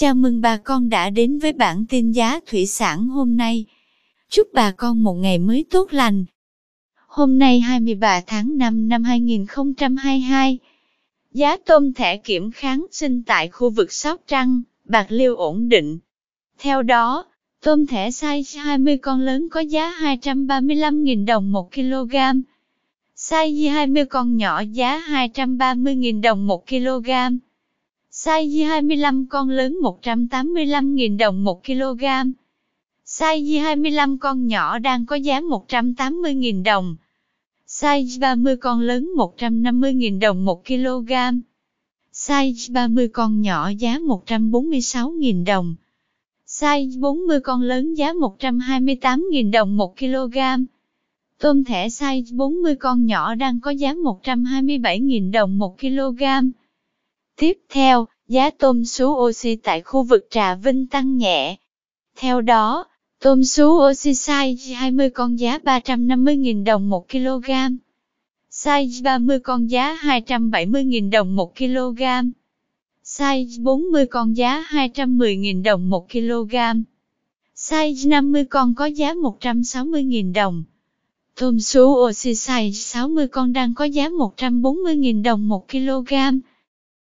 Chào mừng bà con đã đến với bản tin giá thủy sản hôm nay. Chúc bà con một ngày mới tốt lành. Hôm nay 23 tháng 5 năm 2022, giá tôm thẻ kiểm kháng sinh tại khu vực Sóc Trăng, Bạc Liêu ổn định. Theo đó, tôm thẻ size 20 con lớn có giá 235.000 đồng 1 kg. Size 20 con nhỏ giá 230.000 đồng 1 kg. Size 25 con lớn 185.000 đồng 1 kg. Size 25 con nhỏ đang có giá 180.000 đồng. Size 30 con lớn 150.000 đồng 1 kg. Size 30 con nhỏ giá 146.000 đồng. Size 40 con lớn giá 128.000 đồng 1 kg. Tôm thẻ size 40 con nhỏ đang có giá 127.000 đồng 1 kg. Tiếp theo, giá tôm sú oxy tại khu vực Trà Vinh tăng nhẹ. Theo đó, tôm sú oxy size 20 con giá 350.000 đồng 1 kg. Size 30 con giá 270.000 đồng 1 kg. Size 40 con giá 210.000 đồng 1 kg. Size 50 con có giá 160.000 đồng. Tôm sú oxy size 60 con đang có giá 140.000 đồng 1 kg.